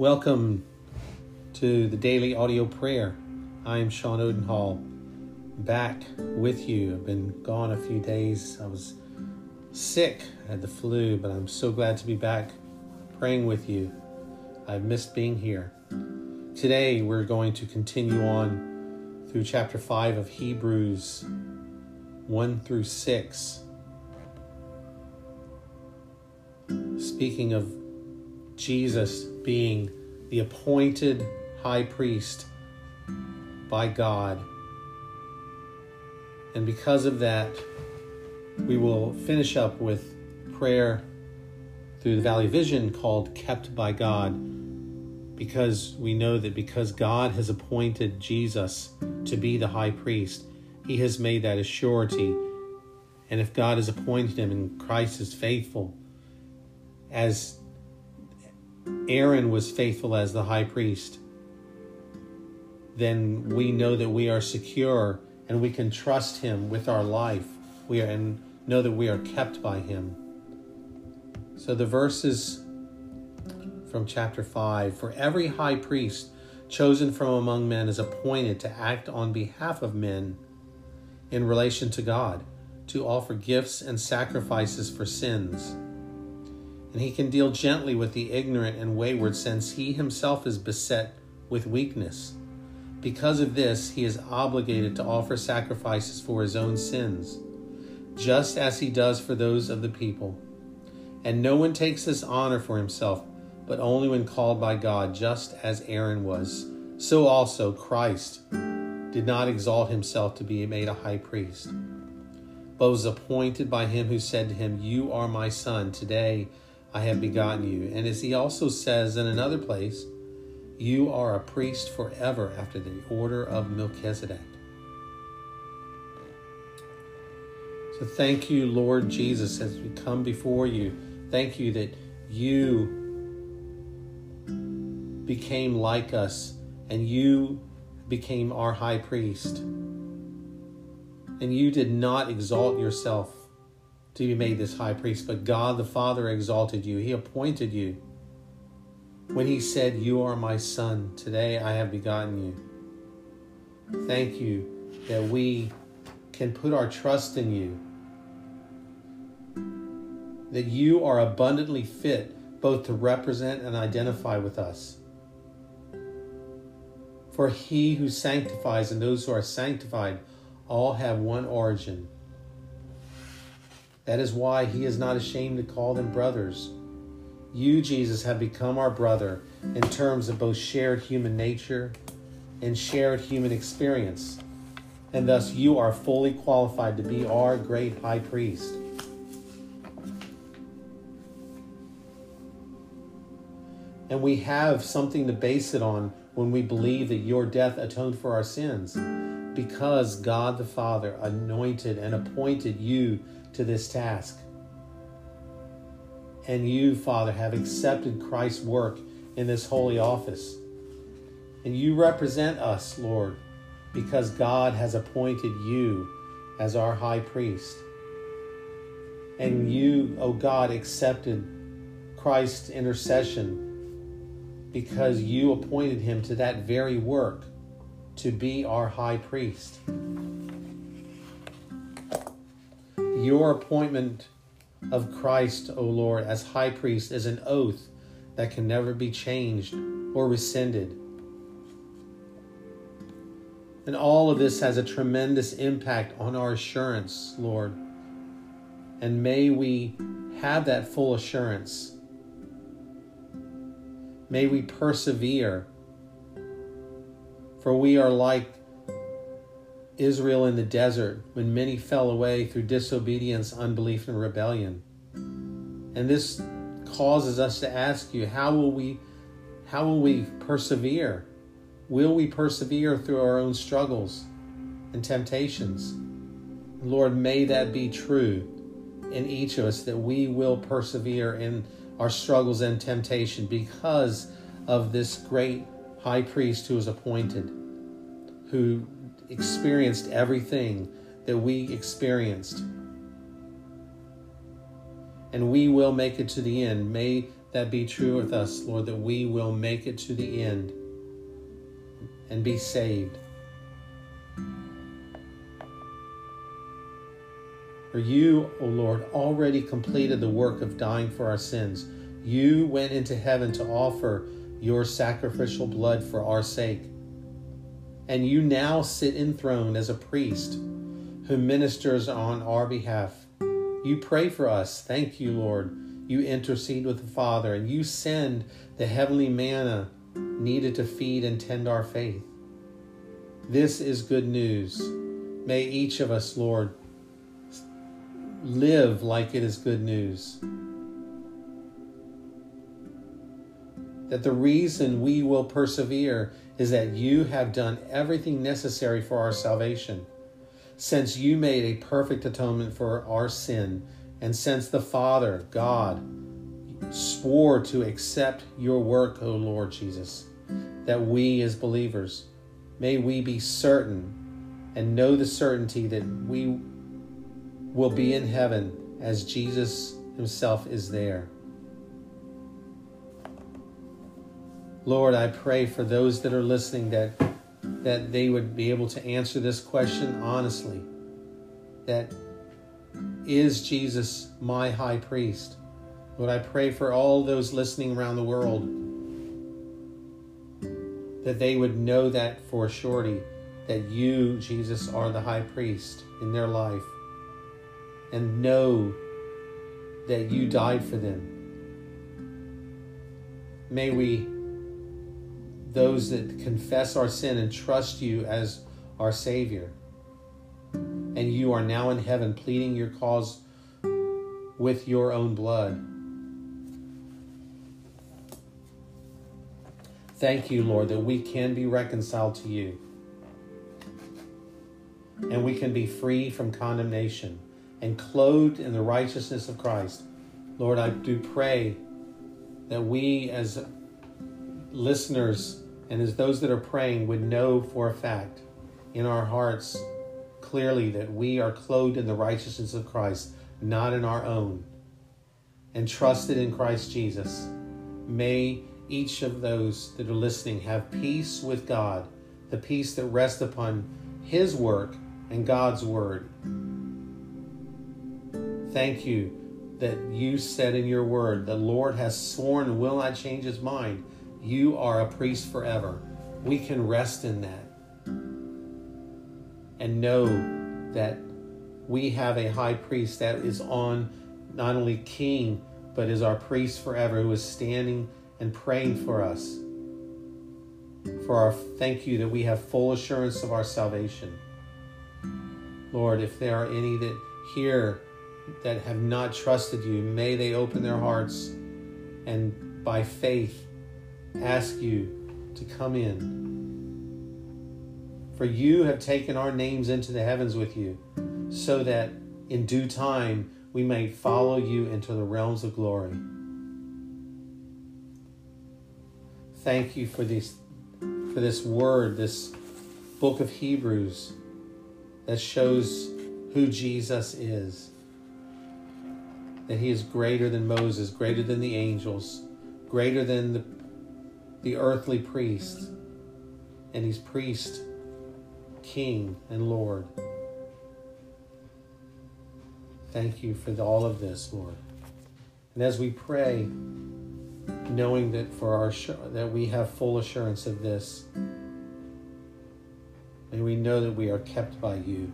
Welcome to the daily audio prayer. I am Sean Odenhall, back with you. I've been gone a few days. I was sick, I had the flu, but I'm so glad to be back praying with you. I've missed being here. Today, we're going to continue on through chapter 5 of Hebrews 1 through 6. Speaking of Jesus being the appointed high priest by God. And because of that, we will finish up with prayer through the Valley Vision called Kept by God, because we know that because God has appointed Jesus to be the high priest, he has made that a surety. And if God has appointed him and Christ is faithful, as Aaron was faithful as the high priest, then we know that we are secure and we can trust him with our life. We are and know that we are kept by him. So the verses from chapter 5 For every high priest chosen from among men is appointed to act on behalf of men in relation to God, to offer gifts and sacrifices for sins and he can deal gently with the ignorant and wayward since he himself is beset with weakness. Because of this, he is obligated to offer sacrifices for his own sins, just as he does for those of the people. And no one takes this honor for himself, but only when called by God, just as Aaron was. So also Christ did not exalt himself to be made a high priest, but was appointed by him who said to him, You are my son, today I have begotten you. And as he also says in another place, you are a priest forever after the order of Melchizedek. So thank you, Lord Jesus, as we come before you. Thank you that you became like us and you became our high priest. And you did not exalt yourself to be made this high priest, but God the Father exalted you. He appointed you. When He said, You are my Son, today I have begotten you. Thank you that we can put our trust in you, that you are abundantly fit both to represent and identify with us. For he who sanctifies and those who are sanctified all have one origin that is why he is not ashamed to call them brothers. You, Jesus, have become our brother in terms of both shared human nature and shared human experience. And thus you are fully qualified to be our great high priest. And we have something to base it on when we believe that your death atoned for our sins, because God the Father anointed and appointed you to this task. And you, Father, have accepted Christ's work in this holy office. And you represent us, Lord, because God has appointed you as our high priest. And you, O oh God, accepted Christ's intercession because you appointed him to that very work to be our high priest. Your appointment of Christ, O Lord, as high priest is an oath that can never be changed or rescinded. And all of this has a tremendous impact on our assurance, Lord. And may we have that full assurance. May we persevere. For we are like Israel in the desert when many fell away through disobedience, unbelief, and rebellion. And this causes us to ask you, how will we how will we persevere? Will we persevere through our own struggles and temptations? Lord, may that be true in each of us that we will persevere in our struggles and temptation because of this great high priest who is appointed, who experienced everything that we experienced. And we will make it to the end. May that be true with us, Lord, that we will make it to the end and be saved. For you, O Lord, already completed the work of dying for our sins. You went into heaven to offer your sacrificial blood for our sake. And you now sit enthroned as a priest who ministers on our behalf. You pray for us. Thank you, Lord. You intercede with the Father, and you send the heavenly manna needed to feed and tend our faith. This is good news. May each of us, Lord, live like it is good news. That the reason we will persevere is that you have done everything necessary for our salvation. Since you made a perfect atonement for our sin, and since the Father, God, swore to accept your work, O Lord Jesus, that we as believers, may we be certain and know the certainty that we will be in heaven as Jesus Himself is there. Lord, I pray for those that are listening that that they would be able to answer this question honestly. That is Jesus my high priest? Lord, I pray for all those listening around the world that they would know that for surety that you, Jesus, are the high priest in their life and know that you died for them. May we, those that confess our sin and trust you as our Savior, and you are now in heaven pleading your cause with your own blood. Thank you, Lord, that we can be reconciled to you and we can be free from condemnation and clothed in the righteousness of Christ. Lord, I do pray that we as listeners and as those that are praying would know for a fact in our hearts clearly that we are clothed in the righteousness of Christ, not in our own, and trusted in Christ Jesus. May each of those that are listening have peace with God, the peace that rests upon His work and God's word. Thank you that you said in your word, the Lord has sworn and will not change his mind. You are a priest forever. We can rest in that and know that we have a high priest that is on not only king, but is our priest forever, who is standing and praying for us. For our thank you that we have full assurance of our salvation. Lord, if there are any that hear that have not trusted you, may they open their hearts and by faith ask you to come in. For you have taken our names into the heavens with you, so that in due time we may follow you into the realms of glory. Thank you for this for this word, this book of Hebrews that shows who Jesus is that he is greater than Moses, greater than the angels, greater than the, the earthly priest, And he's priest, king, and Lord. Thank you for all of this, Lord. And as we pray, knowing that for our that we have full assurance of this, may we know that we are kept by you,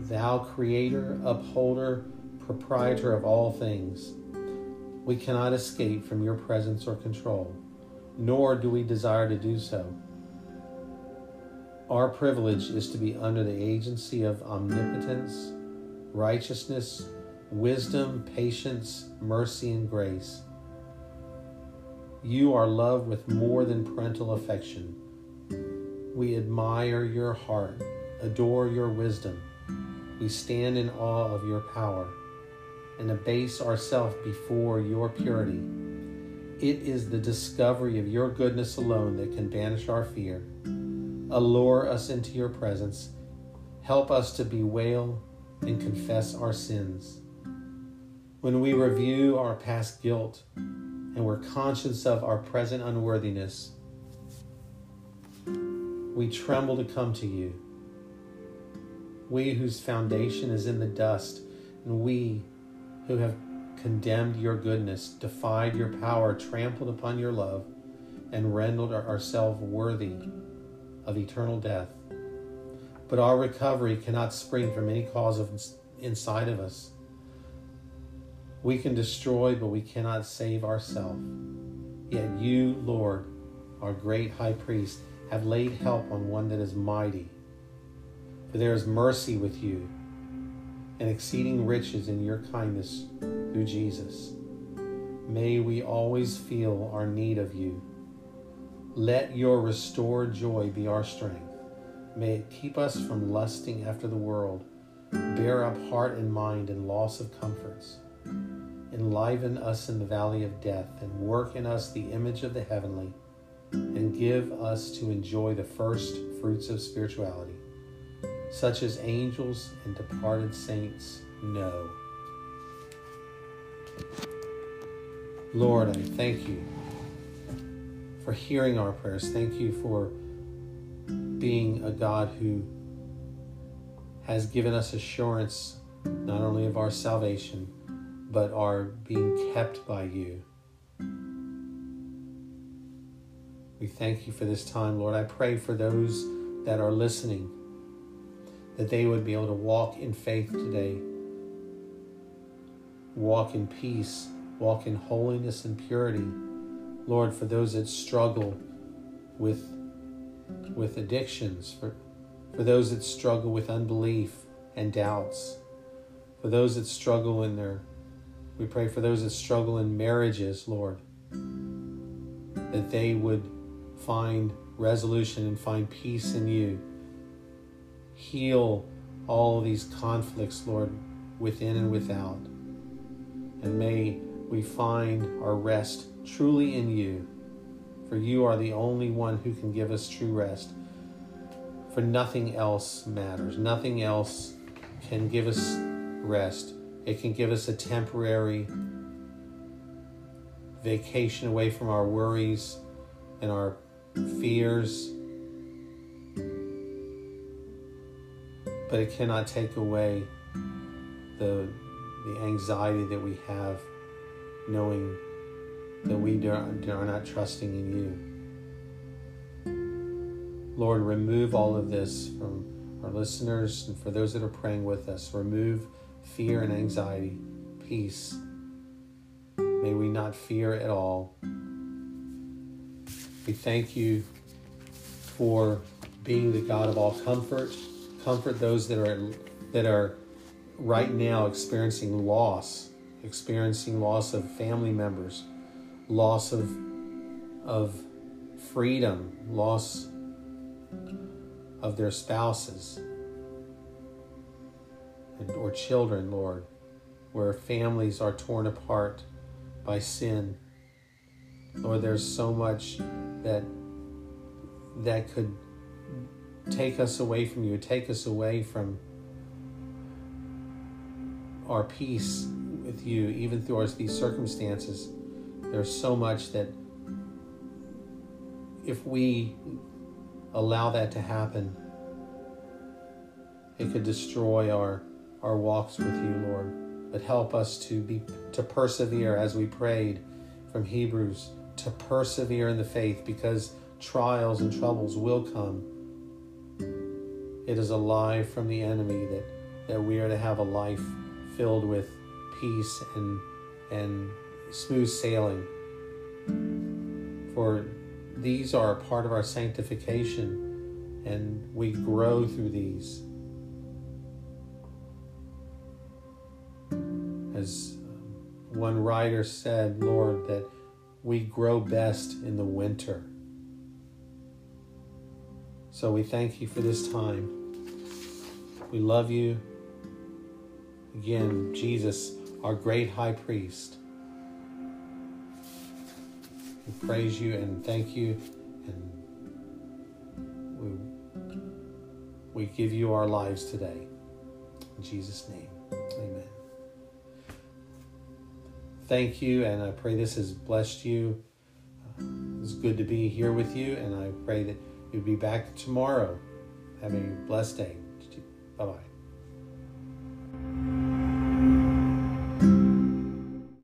thou creator, upholder, proprietor of all things. We cannot escape from your presence or control, nor do we desire to do so. Our privilege is to be under the agency of omnipotence, righteousness, wisdom, patience, mercy, and grace. You are loved with more than parental affection. We admire your heart, adore your wisdom. We stand in awe of your power and abase ourselves before your purity. It is the discovery of your goodness alone that can banish our fear. Allure us into your presence. Help us to bewail and confess our sins. when we review our past guilt and we're conscious of our present unworthiness, we tremble to come to you. We whose foundation is in the dust, and we who have condemned your goodness, defied your power, trampled upon your love, and rendered ourselves worthy of eternal death. But our recovery cannot spring from any cause of inside of us. We can destroy, but we cannot save ourselves. Yet you, Lord, our great high priest, have laid help on one that is mighty. For there is mercy with you and exceeding riches in your kindness through Jesus. May we always feel our need of you. Let your restored joy be our strength. May it keep us from lusting after the world, bear up heart and mind in loss of comforts. Enliven us in the valley of death, and work in us the image of the heavenly, and give us to enjoy the first fruits of spirituality, such as angels and departed saints know. Lord, I thank you for hearing our prayers. Thank you for being a God who has given us assurance not only of our salvation, but are being kept by you. We thank you for this time, Lord. I pray for those that are listening that they would be able to walk in faith today, walk in peace, walk in holiness and purity. Lord, for those that struggle with, with addictions, for, for those that struggle with unbelief and doubts, for those that struggle in their, we pray for those that struggle in marriages, Lord, that they would find resolution and find peace in you. Heal all these conflicts, Lord, within and mm-hmm. without. And may we find our rest truly in you, for you are the only one who can give us true rest. For nothing else matters, nothing else can give us rest. It can give us a temporary vacation away from our worries and our fears, but it cannot take away the, the anxiety that we have knowing that we are not trusting in you. Lord, remove all of this from our listeners and for those that are praying with us. Remove fear and anxiety, peace. May we not fear at all. We thank you for being the God of all comfort. Comfort those that are that are right now experiencing loss, experiencing loss of family members, loss of of freedom, loss of their spouses and, or children, Lord, where families are torn apart by sin. Lord, there's so much that that could take us away from you, take us away from our peace with you, even through these circumstances. There's so much that if we allow that to happen, it could destroy our, our walks with you, Lord. But help us to be to persevere as we prayed from Hebrews to persevere in the faith because trials and troubles will come. It is a lie from the enemy that, that we are to have a life filled with peace and and smooth sailing. For these are a part of our sanctification and we grow through these. As um, one writer said, Lord, that we grow best in the winter. So we thank you for this time. We love you. Again, Jesus, our great high priest. We praise you and thank you and we, we give you our lives today. In Jesus' name, amen. Thank you, and I pray this has blessed you. It's good to be here with you, and I pray that You'll be back tomorrow. Have a blessed day. Bye bye.